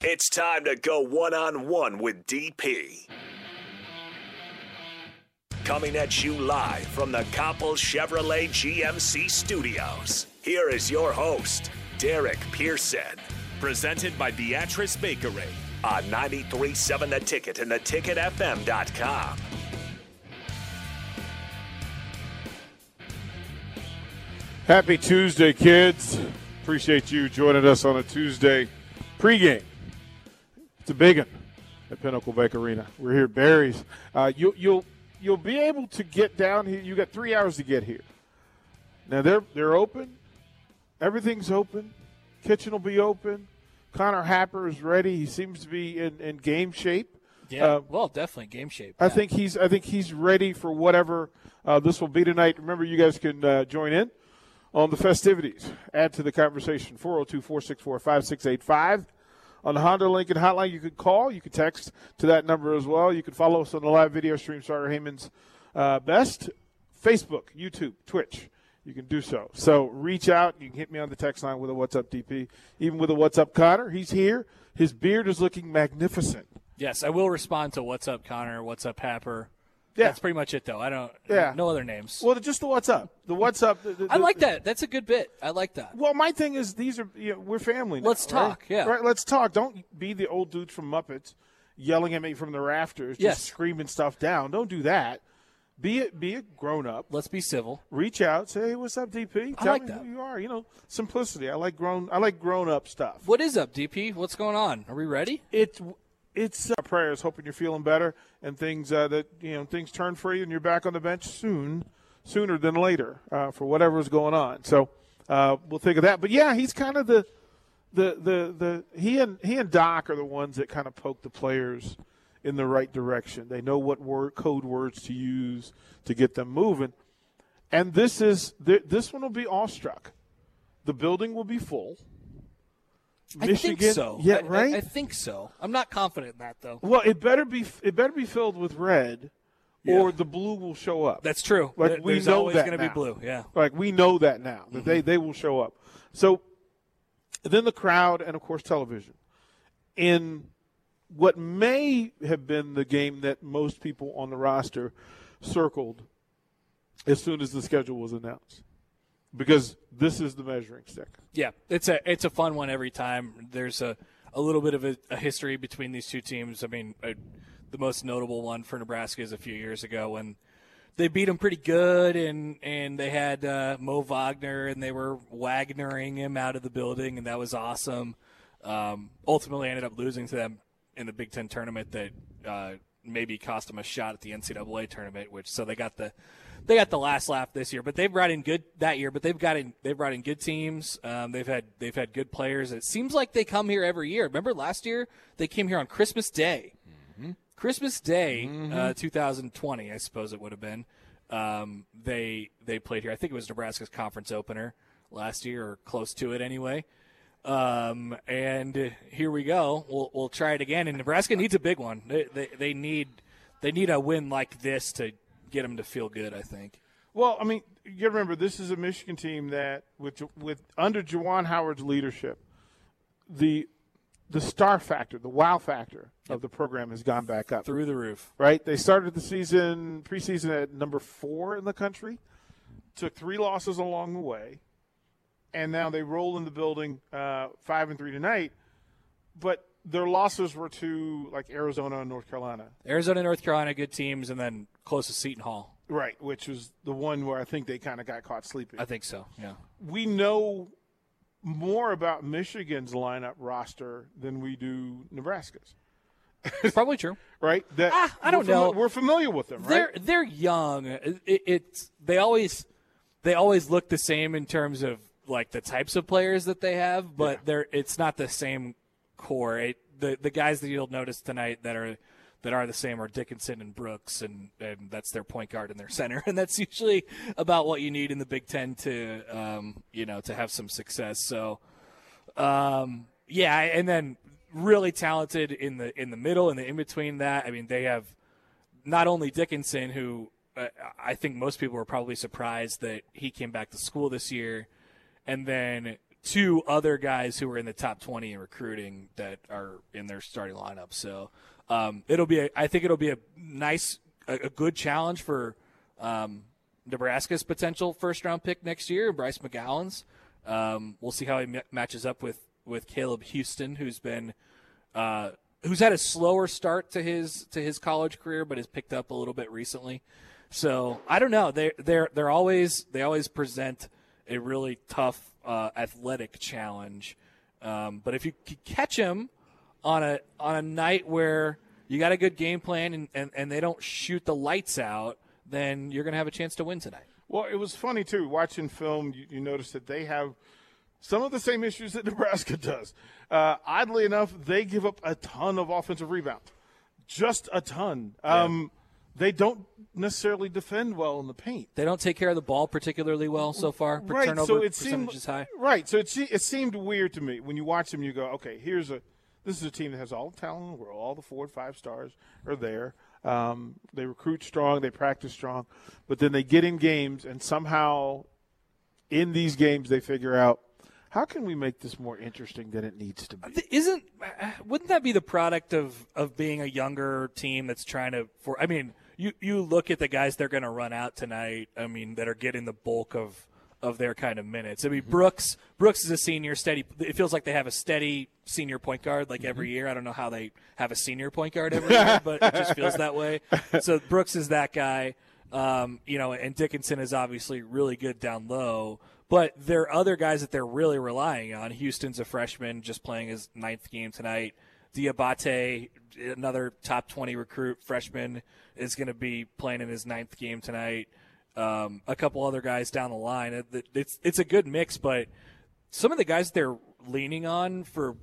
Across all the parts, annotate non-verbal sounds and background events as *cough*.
It's time to go one on one with DP. Coming at you live from the Coppel Chevrolet GMC studios. Here is your host, Derek Pearson. Presented by Beatrice Bakery. On 93.7 The Ticket and theticketfm.com. Happy Tuesday, kids. Appreciate you joining us on a Tuesday pregame. It's a big one at Pinnacle Bank Arena. We're here at Barry's. Uh, you, you'll you'll be able to get down here. You got three hours to get here. Now they're they're open. Everything's open. Kitchen will be open. Connor Happer is ready. He seems to be in, in game shape. Yeah, uh, well, definitely game shape. I think he's I think he's ready for whatever uh, this will be tonight. Remember, you guys can uh, join in on the festivities. Add to the conversation 402 464 5685. On the Honda Lincoln hotline, you can call, you can text to that number as well. You can follow us on the live video stream, Sartor Hamann's uh, Best, Facebook, YouTube, Twitch. You can do so. So reach out. You can hit me on the text line with a What's Up DP. Even with a What's Up Connor, he's here. His beard is looking magnificent. Yes, I will respond to What's Up Connor, What's Up Happer. Yeah. That's pretty much it, though. I don't. Yeah. No other names. Well, just the what's up. The what's up. The, the, I like that. That's a good bit. I like that. Well, my thing is these are you know, we're family. Now, let's talk. Right? Yeah. Right. Let's talk. Don't be the old dudes from Muppets yelling at me from the rafters, just yes. screaming stuff down. Don't do that. Be it. Be a grown up. Let's be civil. Reach out. Say, hey, what's up, DP? I Tell like me that. who you are. You know, simplicity. I like grown. I like grown up stuff. What is up, DP? What's going on? Are we ready? It's it's uh, prayers, hoping you're feeling better and things uh, that you know things turn for you and you're back on the bench soon, sooner than later uh, for whatever's going on. So uh, we'll think of that. But yeah, he's kind of the the the the he and he and Doc are the ones that kind of poke the players in the right direction. They know what word code words to use to get them moving. And this is this one will be awestruck. The building will be full. Michigan, I think so. Yeah, right. I, I, think so. I'm not confident in that though. Well, it better be it better be filled with red, yeah. or the blue will show up. That's true. Like there, we know always that going to be blue. Yeah. Like we know that now that mm-hmm. they they will show up. So then the crowd and of course television in what may have been the game that most people on the roster circled as soon as the schedule was announced because this is the measuring stick. Yeah, it's a it's a fun one every time. There's a, a little bit of a, a history between these two teams. I mean, a, the most notable one for Nebraska is a few years ago when they beat them pretty good, and and they had uh, Mo Wagner, and they were Wagnering him out of the building, and that was awesome. Um, ultimately, ended up losing to them in the Big Ten tournament that uh, maybe cost them a shot at the NCAA tournament. Which so they got the they got the last laugh this year, but they've brought in good that year. But they've got in they've brought in good teams. Um, they've had they've had good players. It seems like they come here every year. Remember last year they came here on Christmas Day, mm-hmm. Christmas Day, mm-hmm. uh, 2020, I suppose it would have been. Um, they they played here. I think it was Nebraska's conference opener last year, or close to it anyway. Um, and here we go. We'll we'll try it again. And Nebraska needs a big one. They, they, they need they need a win like this to get them to feel good. I think. Well, I mean, you remember this is a Michigan team that, with with under Juwan Howard's leadership, the the star factor, the wow factor yep. of the program has gone back up through the roof. Right? They started the season preseason at number four in the country, took three losses along the way, and now they roll in the building uh, five and three tonight. But their losses were to like Arizona and North Carolina. Arizona, and North Carolina, good teams, and then close to Seton Hall. Right, which was the one where I think they kind of got caught sleeping. I think so. Yeah. We know more about Michigan's lineup roster than we do Nebraska's. Probably true, *laughs* right? That ah, I don't know. we're familiar with them. They're they're young. It, it's they always they always look the same in terms of like the types of players that they have, but yeah. they're it's not the same core. It, the the guys that you'll notice tonight that are that are the same are Dickinson and Brooks, and, and that's their point guard and their center, *laughs* and that's usually about what you need in the Big Ten to um, you know to have some success. So, um, yeah, and then really talented in the in the middle and the in between that. I mean, they have not only Dickinson, who uh, I think most people were probably surprised that he came back to school this year, and then two other guys who are in the top 20 in recruiting that are in their starting lineup. So um, it'll be, a, I think it'll be a nice, a, a good challenge for um, Nebraska's potential first round pick next year, Bryce McGowens. Um, we'll see how he m- matches up with with Caleb Houston, who's been uh, who's had a slower start to his to his college career, but has picked up a little bit recently. So I don't know. They they're they're always they always present a really tough uh, athletic challenge. Um, but if you catch him on a on a night where you got a good game plan and, and, and they don't shoot the lights out, then you're going to have a chance to win tonight. Well, it was funny too. Watching film, you, you notice that they have some of the same issues that *laughs* Nebraska does. Uh, oddly enough, they give up a ton of offensive rebounds, just a ton. Um, They don't necessarily defend well in the paint. They don't take care of the ball particularly well so far. Right, Turnover so it seemed high. right. So it it seemed weird to me when you watch them. You go, okay, here's a this is a team that has all the talent in the world. All the four and five stars are there. Um, they recruit strong, they practice strong, but then they get in games and somehow in these games they figure out how can we make this more interesting than it needs to be. Isn't wouldn't that be the product of of being a younger team that's trying to for I mean you you look at the guys they're going to run out tonight I mean that are getting the bulk of of their kind of minutes. I mean Brooks Brooks is a senior steady it feels like they have a steady senior point guard like every year. I don't know how they have a senior point guard every *laughs* year, but it just feels that way. So Brooks is that guy. Um, you know, and Dickinson is obviously really good down low. But there are other guys that they're really relying on. Houston's a freshman, just playing his ninth game tonight. Diabate, another top 20 recruit freshman, is going to be playing in his ninth game tonight. Um, a couple other guys down the line. It's it's a good mix, but some of the guys they're leaning on for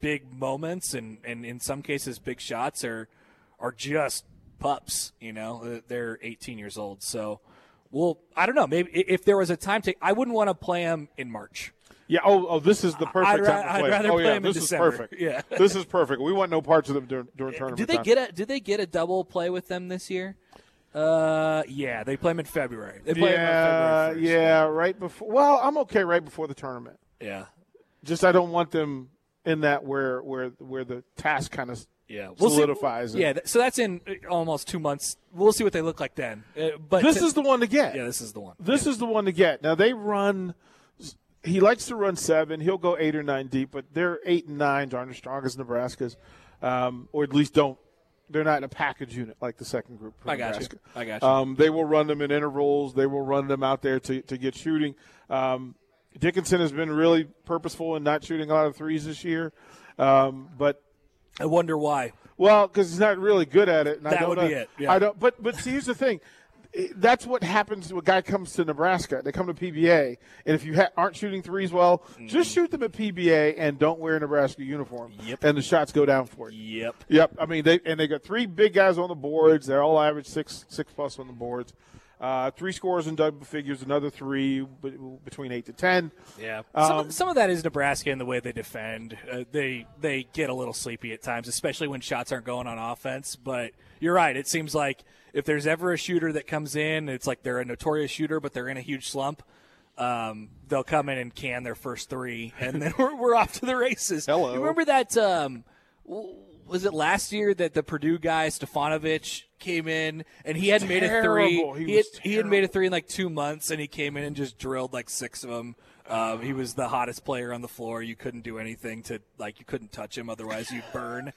big moments and, and in some cases big shots are are just pups. You know, they're 18 years old. So, well, I don't know. Maybe if there was a time to, I wouldn't want to play them in March. Yeah. Oh, oh, this is the perfect I'd ra- time to I'd play. rather oh, play yeah, them in this December. is perfect. Yeah. *laughs* this is perfect. We want no parts of them during, during tournament. Did they time. get a Did they get a double play with them this year? Uh, yeah, they play them in February. They play them Yeah, on February 1st. yeah, right before. Well, I'm okay right before the tournament. yeah, Just I don't want them in that where where where the task kind of yeah. We'll solidifies. it. Yeah, so that's in uh, almost two months. We'll see what they look like then. Uh, but this to- is the one to get. yeah, this is the one. This is the one to get. Now they run. He likes to run seven. He'll go eight or nine deep, but their eight and nines aren't as strong as Nebraska's, um, or at least don't. They're not in a package unit like the second group. I got you. I got you. Um, they will run them in intervals. They will run them out there to, to get shooting. Um, Dickinson has been really purposeful in not shooting a lot of threes this year, um, but I wonder why. well, because he's not really good at it. And I That don't would be it, yeah. I don't. But but see, here's the thing. That's what happens when a guy comes to Nebraska. They come to PBA, and if you ha- aren't shooting threes well, just mm-hmm. shoot them at PBA and don't wear a Nebraska uniform. Yep. And the shots go down for you. Yep. Yep. I mean, they and they got three big guys on the boards. They're all average six six plus on the boards. Uh, three scores in double figures, another three b- between eight to ten. Yeah, some, Um, of, some of that is Nebraska and the way they defend. Uh, they they get a little sleepy at times, especially when shots aren't going on offense. But you're right. It seems like if there's ever a shooter that comes in, it's like they're a notorious shooter, but they're in a huge slump. Um, they'll come in and can their first three, and then *laughs* we're, we're off to the races. Hello. You remember that? Um, w- was it last year that the Purdue guy Stefanovic came in and he had made a three? He He, had, he had made a three in like two months, and he came in and just drilled like six of them. Um, he was the hottest player on the floor. You couldn't do anything to like you couldn't touch him, otherwise you'd burn.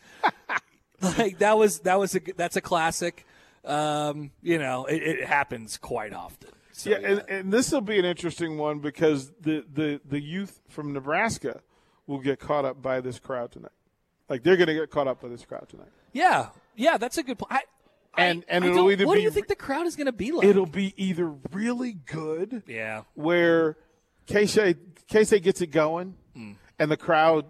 *laughs* like that was that was a that's a classic. Um, you know, it, it happens quite often. So, yeah, and, and this will be an interesting one because the, the, the youth from Nebraska will get caught up by this crowd tonight. Like they're going to get caught up by this crowd tonight. yeah, yeah, that's a good point. And- I, and I it'll either what do you think the crowd is going to be like? It'll be either really good, yeah, where Casey Casey gets it going, and the crowd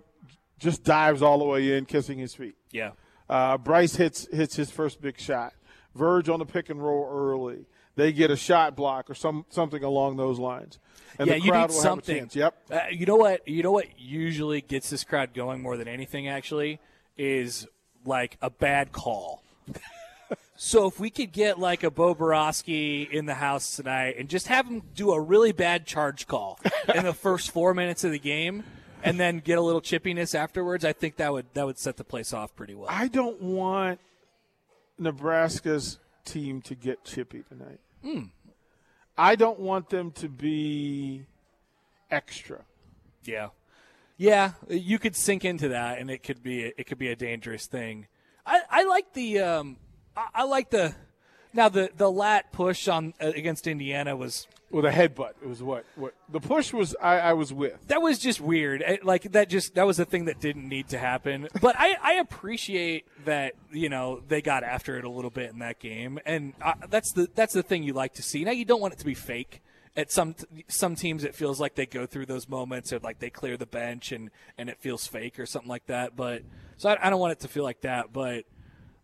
just dives all the way in, kissing his feet. yeah. Uh, Bryce hits hits his first big shot. Verge on the pick and roll early. They get a shot block or some something along those lines. And yeah, you need something. Have a chance. Yep. Uh, you know what? You know what usually gets this crowd going more than anything. Actually, is like a bad call. *laughs* So if we could get like a Bo Borowski in the house tonight and just have him do a really bad charge call in the first four minutes of the game, and then get a little chippiness afterwards, I think that would that would set the place off pretty well. I don't want Nebraska's team to get chippy tonight. Hmm. I don't want them to be extra. Yeah, yeah, you could sink into that, and it could be it could be a dangerous thing. I, I like the um, I, I like the now the the lat push on uh, against Indiana was With a headbutt, it was what? What the push was? I, I was with. that was just weird. Like that just that was a thing that didn't need to happen. *laughs* But I I appreciate that you know they got after it a little bit in that game, and uh, that's the that's the thing you like to see. Now you don't want it to be fake. At some some teams, it feels like they go through those moments, or like they clear the bench, and and it feels fake or something like that. But so I, I don't want it to feel like that. But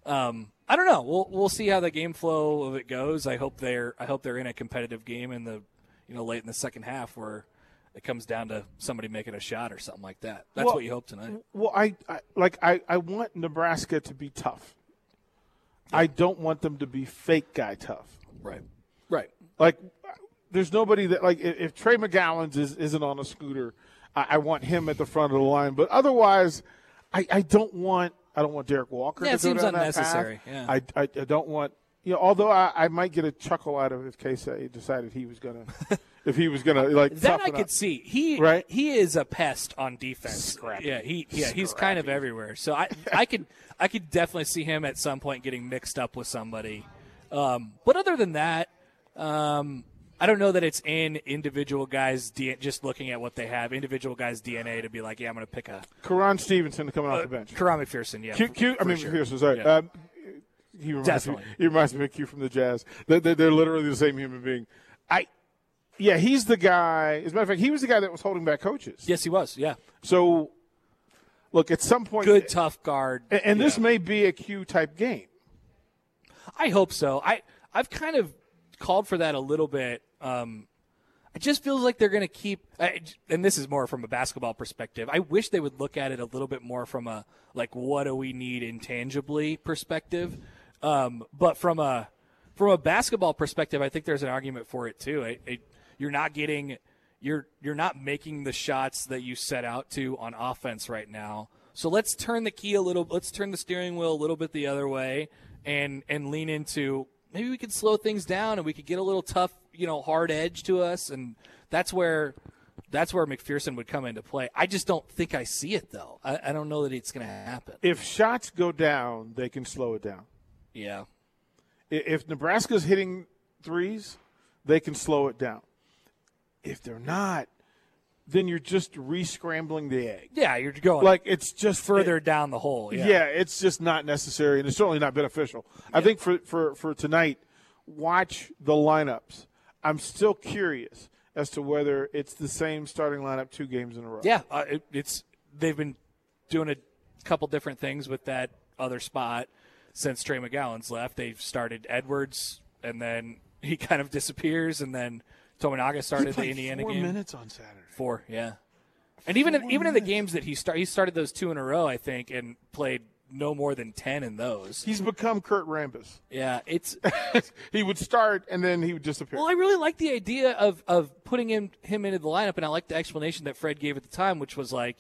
um, I don't know. We'll we'll see how the game flow of it goes. I hope they're I hope they're in a competitive game in the you know late in the second half where it comes down to somebody making a shot or something like that. That's Well, what you hope tonight. Well, I, I like I, I want Nebraska to be tough. I don't want them to be fake guy tough. Right. Right. Like, there's nobody that like if, if Trey McGowens is, isn't on a scooter, I, I want him at the front of the line. But otherwise, I, I don't want I don't want Derrick Walker. Yeah, to it seems unnecessary, yeah. I, I I don't want you know. Although I, I might get a chuckle out of it if Casey decided he was gonna *laughs* if he was gonna like That I could up. see. He Right? he is a pest on defense. Scrappy. Yeah, he yeah, he's kind of everywhere. So I *laughs* I could I could definitely see him at some point getting mixed up with somebody. Um, but other than that, um, I don't know that it's in individual guys' D- just looking at what they have, individual guys' DNA to be like, yeah, I'm going to pick a Quaran Stevenson coming off the bench. Quaran McPherson. Yeah, Q, I mean, sure. Pearson, sorry. Yeah. Um, he reminds Definitely. me. He reminds me of Q from the Jazz. They're, they're, literally the same human being. I, yeah, he's the guy. As a matter of fact, he was the guy that was holding back coaches. yes, he was. Yeah, So, look, at some point, good tough guard. and, and this Yeah. may be a Q type game. I hope so. I I've kind of called for that a little bit. Um, it just feels like they're going to keep, and this is more from a basketball perspective. I wish they would look at it a little bit more from a like, what do we need intangibly perspective. Um, but from a from a basketball perspective, I think there's an argument for it too. It, it, you're not getting, you're you're not making the shots that you set out to on offense right now. So let's turn the key a little. Let's turn the steering wheel a little bit the other way, and and lean into maybe we could slow things down and we could get a little tough, you know, hard edge to us, and that's where that's where McPherson would come into play. I just don't think I see it though. I, I don't know that it's going to happen. If shots go down, they can slow it down. Yeah, If Nebraska's hitting threes, they can slow it down. If they're not, then you're just re-scrambling the egg. yeah, you're going Like it's just further down the hole. Yeah. Yeah. it's just not necessary, and it's certainly not beneficial. I think for, for, for tonight, watch the lineups. I'm still curious as to whether it's the same starting lineup two games in a row. Yeah, uh, it, it's they've been doing a couple different things with that other spot since Trey McGowens left. They've started Edwards, and then *laughs* he kind of disappears, and then Tominaga He started the played Indiana four game. minutes on Saturday. Four, yeah. And even in, Four even in the games that he start, he started those two in a row, I think, and played no more than ten in those. He's become Kurt Rambis. Yeah, it's *laughs* he would start and then he would disappear. Well, I really like the idea of of putting him him into the lineup, and I like the explanation that Fred gave at the time, which was like,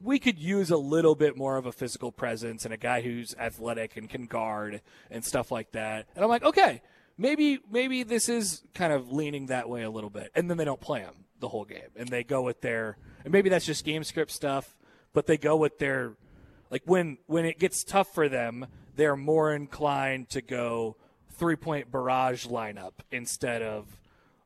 we could use a little bit more of a physical presence and a guy who's athletic and can guard and stuff like that. And I'm like, okay, maybe maybe this is kind of leaning that way a little bit, and then they don't play him the whole game, and they go with their, and maybe that's just game script stuff, but they go with their like when when it gets tough for them, they're more inclined to go three point barrage lineup instead of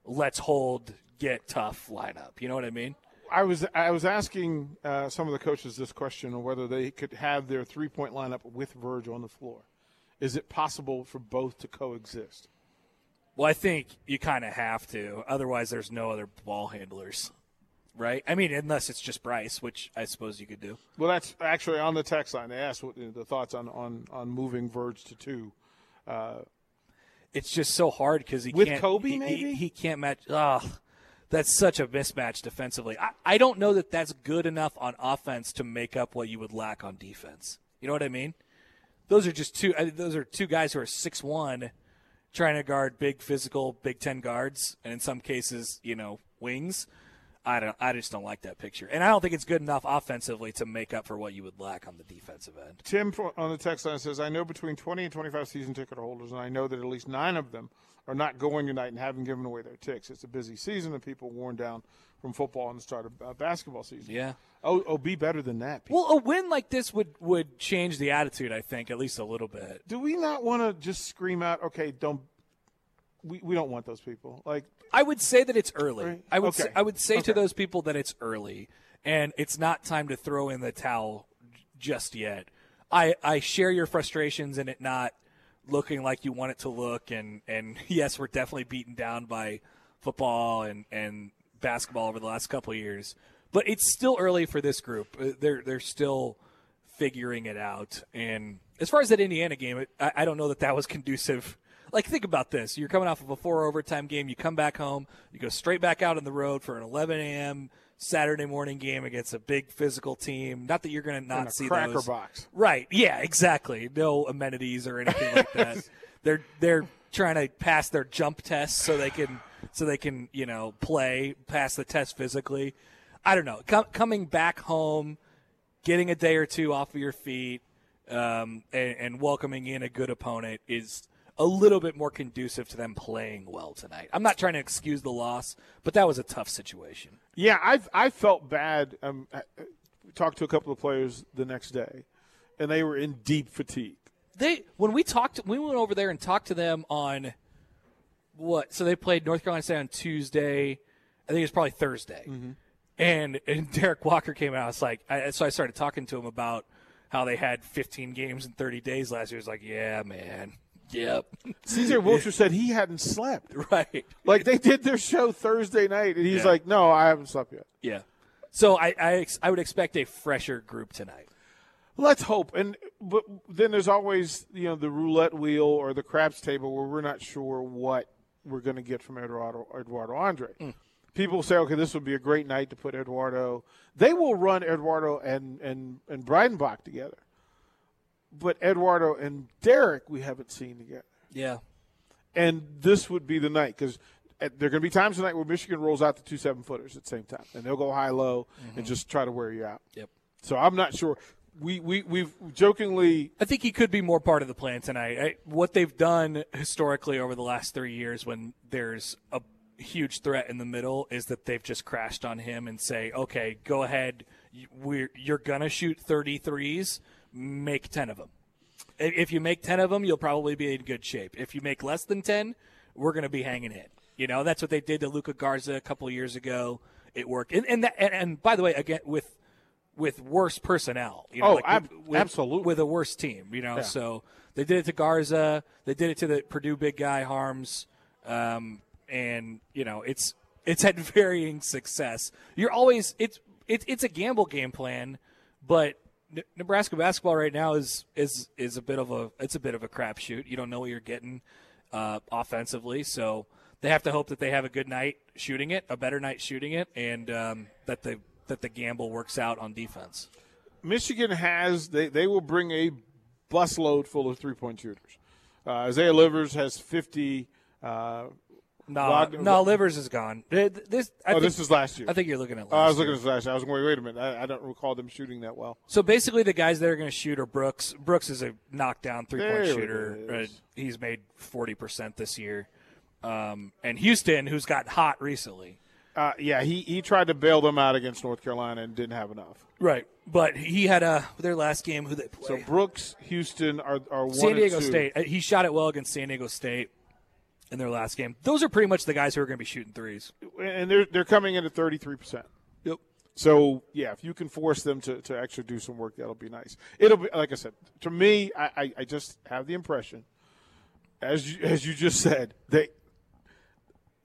let's hold get tough lineup. You know what I mean? I was I was asking uh, some of the coaches this question on whether they could have their three point lineup with Verge on the floor. Is it possible for both to coexist? Well, I think you kind of have to. Otherwise, there's no other ball handlers, right? I mean, unless it's just Bryce, which I suppose you could do. Well, that's actually on the text line. They asked what the thoughts on on, on moving Verge to two. Uh, it's just so hard because he With can't. Kobe, he- he- maybe? he, can't match. Oh, that's such a mismatch defensively. I, I don't know that that's good enough on offense to make up what you would lack on defense. You know what I mean? those are just two. I- Those are two guys who are six one, trying to guard big physical Big Ten guards, and in some cases, you know, wings. I don't. I just don't like that picture, and I don't think it's good enough offensively to make up for what you would lack on the defensive end. Tim on the text line says, I know between 20 and 25 season ticket holders, and I know that at least nine of them are not going tonight and haven't given away their ticks. It's a busy season, and people worn down from football and the start of uh, basketball season. Yeah. Oh, oh, be better than that. people. Well, a win like this would would change the attitude. I think at least a little bit. Do we not want to just scream out, okay, don't, we, we don't want those people? Like, I would say that it's early. Right. I would Okay. say, I would say to those people that it's early and it's not time to throw in the towel just yet. I I share your frustrations in it not looking like you want it to look and and *laughs* yes, we're definitely beaten down by football and and basketball over the last couple of years. But it's still early for this group. Uh, They're they're still figuring it out. And as far as that Indiana game, it, I, I don't know that that was conducive. Like, think about this: you're coming off of a four overtime game. You come back home. You go straight back out on the road for an 11 a.m. Saturday morning game against a big physical team. Not that you're going to not see cracker those. box. Right? Yeah, exactly. No amenities or anything like *laughs* that. They're they're trying to pass their jump tests so they can so they can you know play pass the test physically. I don't know. Com- coming back home, getting a day or two off of your feet, um, and, and welcoming in a good opponent is a little bit more conducive to them playing well tonight. I'm not trying to excuse the loss, but that was a tough situation. Yeah, I I felt bad. Um, I- I talked to a couple of players the next day, and they were in deep fatigue. they when we talked we went over there and talked to them on what so they played north carolina state on tuesday i think it was probably thursday and and *laughs* derrick walker came out it's like I, so i started talking to him about how they had 15 games in 30 days last year it's like yeah man yep CJ *laughs* Wilcher said he hadn't slept. *laughs* right Like they did their show Thursday night, and he's Yeah. like, "No, I haven't slept yet." yeah so I, I ex- I would expect a fresher group tonight Let's hope. And but then there's always you know the roulette wheel or the craps table where we're not sure what we're going to get from Eduardo Eduardo Andre. Mm. People say, okay, this would be a great night to put Eduardo. They will run Eduardo and and and Breidenbach together, but Eduardo and Derrick we haven't seen together. yeah And this would be the night because there are going to be times tonight where Michigan rolls out the two seven footers at the same time, and they'll go high low and mm-hmm. just try to wear you out. yep So I'm not sure. We we we've jokingly I think he could be more part of the plan tonight. I, what they've done historically over the last three years, when there's a huge threat in the middle, is that they've just crashed on him and say, "Okay, go ahead. We're, you're gonna shoot 33s. Make 10 of them. If you make 10 of them, you'll probably be in good shape. If you make less than 10, we're gonna be hanging in. You know, that's what they did to Luka Garza a couple of years ago. It worked. And and, that, and and by the way, again with with worse personnel. You know, Oh, like ab- with- absolutely. with a worse team. You know, so they did it to Garza. They did it to the Purdue big guy Haarms, um, and you know it's it's had *laughs* varying success. You're always it's it's it's a gamble game plan, but Nebraska basketball right now is is is a bit of a it's a bit of a crapshoot. You don't know what you're getting uh, offensively, so they have to hope that they have a good night shooting it, a better night shooting it, and um, that the that the gamble works out on defense. Michigan has they they will bring a busload full of three point shooters. Uh, Isaiah Livers has 50. Uh, No, Wagner- no, Livers is gone. This, I oh, think, this is last year. I think you're looking at. Last Oh, I was year. looking at last. year. I was going. Wait, wait a minute. I, I don't recall them shooting that well. So basically, the guys that are going to shoot are Brooks. Brooks is a knockdown three point shooter. Uh, he's made forty percent this year. Um, and Houston, who's got hot recently. Uh, yeah, he he tried to bail them out against North Carolina and didn't have enough. Right, but he had a their last game. Who they play. So? Brooks, Houston are are one San Diego. State. Uh, He shot it well against San Diego State in their last game. Those are pretty much the guys who are going to be shooting threes. and they're they're coming in at 33 percent. Yep. So yeah, if you can force them to, to actually do some work, that'll be nice. It'll be like I said. To me, I, I, I just have the impression, as you, as you just said, they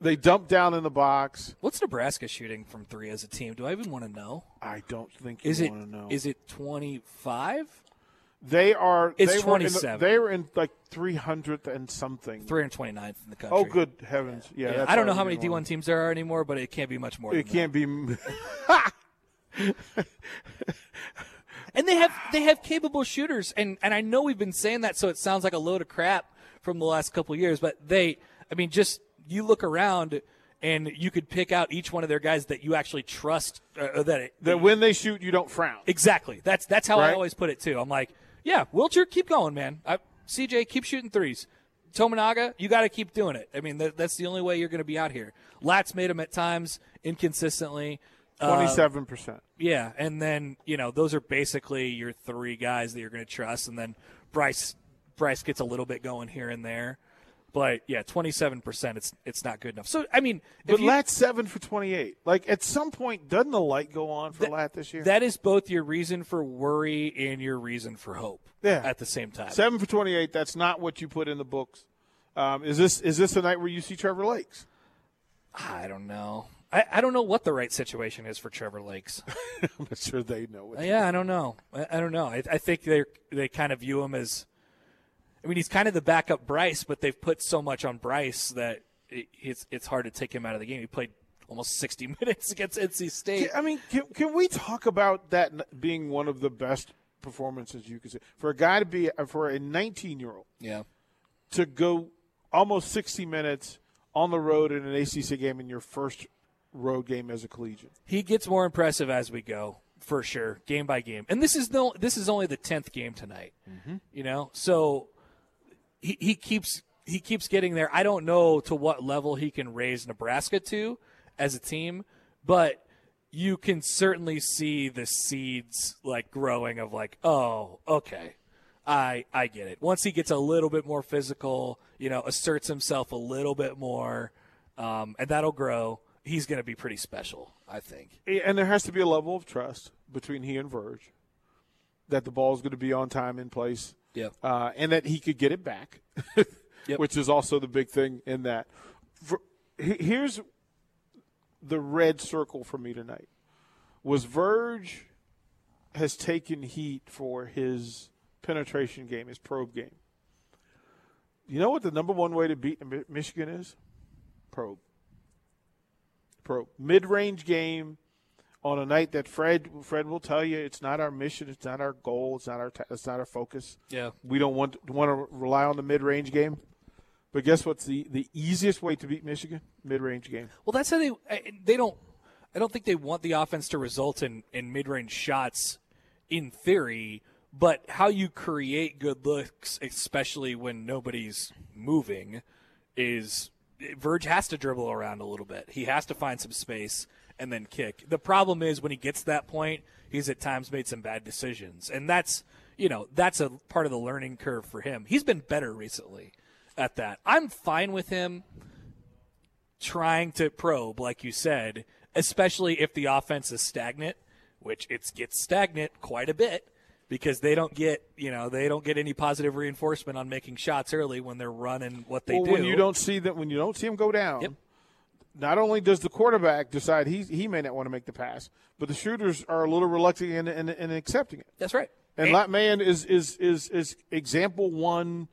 they dump down in the box. What's Nebraska shooting from three as a team? Do I even want to know? I don't think you Is it to know. is it twenty five? They are It's they were in the- 27. they were in like 300th and something. 329th in the country. Oh, good heavens! Yeah, Yeah, I don't know how many one. D1 teams there are anymore, but it can't be much more. It can't be. *laughs* and they have they have capable shooters, and and I know we've been saying that, so it sounds like a load of crap from the last couple of years, but they, I mean, just you look around. And you could pick out each one of their guys that you actually trust. Uh, that That when they shoot, you don't frown. Exactly. That's that's how I always put it too. I'm like, yeah, Wilcher, keep going, man. I, CJ, keep shooting threes. Tominaga, you got to keep doing it. I mean, that, that's the only way you're going to be out here. Lat's made them at times inconsistently. Uh, Twenty-seven percent. yeah, and then you know those are basically your three guys that you're going to trust, and then Bryce Bryce gets a little bit going here and there. But yeah, 27 percent. It's it's not good enough. So I mean, But you- Lat's seven for twenty-eight. Like at some point, doesn't the light go on for That- Lat this year? that is both your reason for worry and your reason for hope. Yeah. At the same time. Seven for twenty-eight. That's not what you put in the books. Um, is this is this the night where you see Trevor Lakes? I don't know. I, I don't know what the right situation is for Trevor Lakes. *laughs* I'm not sure they know. What yeah, I don't know. I, I don't know. I, I think they they kind of view him as. I mean, he's kind of the backup Bryce, but they've put so much on Bryce that it, it's it's hard to take him out of the game. He played almost *laughs* 60 minutes against NC State. I mean, can, can we talk about that being one of the best performances you could see for a guy to be uh, for a 19 year old Yeah. to go almost 60 minutes on the road in an ACC game in your first road game as a collegiate? He gets more impressive as we go, for sure, game by game. And this is no, this is only the tenth game tonight. Mm-hmm. You know, so he, he keeps he keeps getting there. I don't know to what level he can raise Nebraska to as a team, but you can certainly see the seeds like growing of like, oh, okay. I I get it. Once he gets a little bit more physical, you know, asserts himself a little bit more, um, and that'll grow. He's going to be pretty special, I think. And there has to be a level of trust between he and Verge that the ball is going to be on time in place. Yep. uh, and that he could get it back, *laughs* Yep. which is also the big thing in that. For, here's the red circle for me tonight. Was Verge has taken heat for his penetration game, his probe game. You know what the number one way to beat Michigan is? Probe. Probe. Mid-range game on a night that Fred Fred will tell you it's not our mission, it's not our goal, it's not our it's not our focus. Yeah. We don't want want to rely on the mid-range game. But guess what's the the easiest way to beat Michigan? Mid-range game. Well, that's how they they don't. I don't think they want the offense to result in in mid range shots, in theory. But how you create good looks, especially when nobody's moving, is Verge has to dribble around a little bit. He has to find some space and then kick. The problem is when he gets to that point, he's at times made some bad decisions, and that's you know that's a part of the learning curve for him. He's been better recently at that. I'm fine with him trying to probe, like you said, especially if the offense is stagnant, which it gets stagnant quite a bit because they don't get you know they don't get any positive reinforcement on making shots early when they're running what they well, do. when you don't see that, when you don't see him go down, Yep. Not only does the quarterback decide he he may not want to make the pass, but the shooters are a little reluctant in, in, in accepting it. That's right. And Lat Man is is is is example one,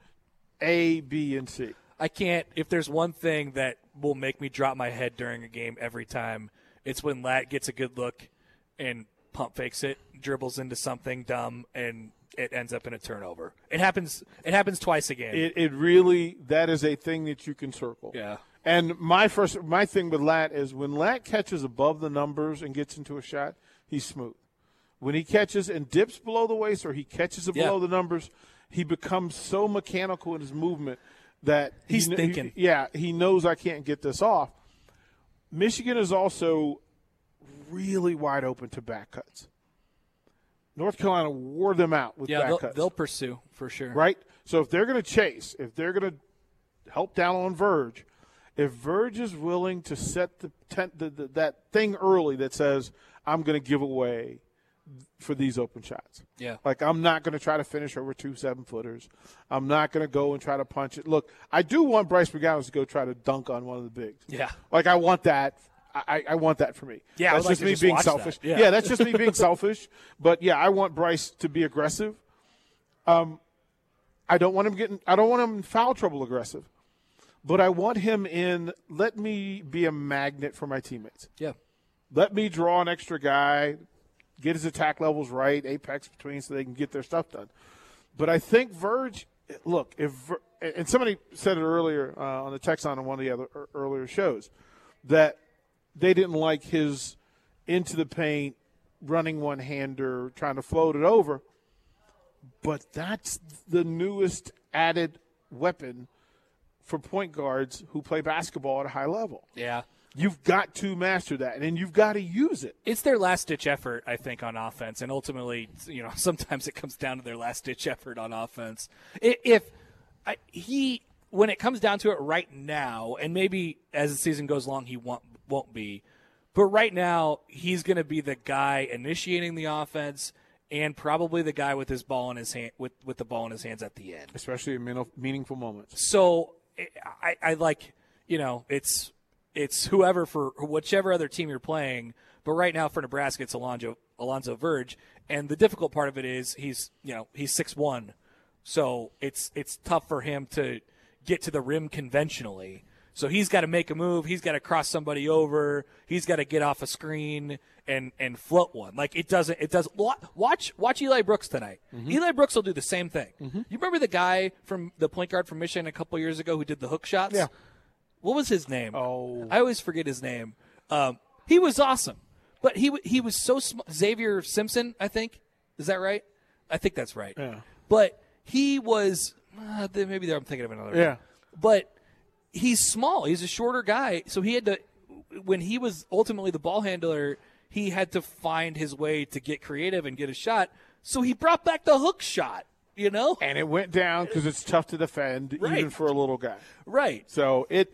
A, B, and C. I can't. If there's one thing that will make me drop my head during a game every time, it's when Lat gets a good look and pump fakes it, dribbles into something dumb, and it ends up in a turnover. It happens. It happens twice a game. It, it really that is a thing that you can circle. Yeah. And my first my thing with Lat is when Lat catches above the numbers and gets into a shot, he's smooth. When he catches and dips below the waist or he catches it Yeah. below the numbers, he becomes so mechanical in his movement that He's kn- thinking. he- yeah, he knows I can't get this off. Michigan is also really wide open to back cuts. North Carolina wore them out with yeah, back they'll, cuts they'll pursue for sure. right? So if they're going to chase, if they're going to help down on Verge, if Verge is willing to set the, ten, the, the that thing early that says I'm going to give away for these open shots. Yeah. Like I'm not going to try to finish over two seven footers. I'm not going to go and try to punch it. Look, I do want Bryce McGowan to go try to dunk on one of the bigs. Yeah. Like I want that. I, I want that for me. Yeah, that's like just me just being watch that. selfish. Yeah. that's just me being selfish. But yeah, I want Bryce to be aggressive. Um, I don't want him getting. I don't want him in foul trouble aggressive, but I want him in. Let me be a magnet for my teammates. Yeah. Let me draw an extra guy, get his attack levels right, apex between, so they can get their stuff done. But I think Verge, look, if and somebody said it earlier uh, on the text on one of the other earlier shows that they didn't like his into the paint, running one hander, trying to float it over. But that's the newest added weapon for point guards who play basketball at a high level. Yeah. You've got to master that, and you've got to use it. It's their last ditch effort, I think, on offense, and ultimately, you know, *laughs* sometimes it comes down to their last ditch effort on offense. If I, he, when it comes down to it, right now, and maybe as the season goes along, he won't won't be, but right now, he's going to be the guy initiating the offense and probably the guy with his ball in his hand with, with the ball in his hands at the end, especially in meaningful moments. So I, I like you know it's it's whoever for whichever other team you're playing. But right now for Nebraska, it's Alonzo Alonzo Verge, and the difficult part of it is he's you know he's six one, so it's it's tough for him to get to the rim conventionally. So he's got to make a move. He's got to cross somebody over. He's got to get off a screen and and float one. Like it doesn't. It does. Watch watch Eli Brooks tonight. Mm-hmm. Eli Brooks will do the same thing. Mm-hmm. You remember the guy from the point guard from Michigan a couple years ago who did the hook shots? Yeah. What was his name? Oh, I always forget his name. Um, he was awesome, but he he was so sm- Xavier Simpson. I think is that right? I think that's right. Yeah. But he was uh, maybe I'm thinking of another. Yeah. But he's small. He's a shorter guy, so he had to. When he was ultimately the ball handler, he had to find his way to get creative and get a shot. So he brought back the hook shot. You know, and it went down because it's tough to defend, right. even for a little guy. Right. So it.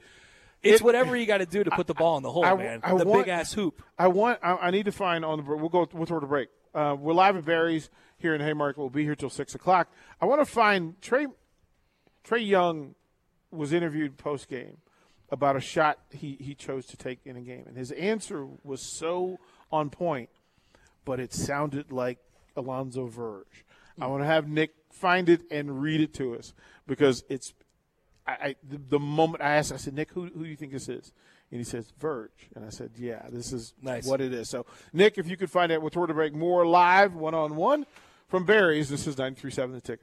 It's it, whatever you got to do to put the ball in the hole, I, man. I the want, big ass hoop. I want. I, I, need to find on the. We'll go. We'll throw the break. Uh, we're live at Barry's here in Haymarket. We'll be here till six o'clock. I want to find Trey. Trae Young was interviewed post game about a shot he, he chose to take in a game. And his answer was so on point, but it sounded like Alonzo Verge. I want to have Nick find it and read it to us because it's I, I the, the, moment I asked, I said, Nick, who, who do you think this is? And he says, Verge. And I said, yeah, this is nice. what it is. So, Nick, if you could find out to Break more live, one on one from Barry's, this is 937 The Ticket.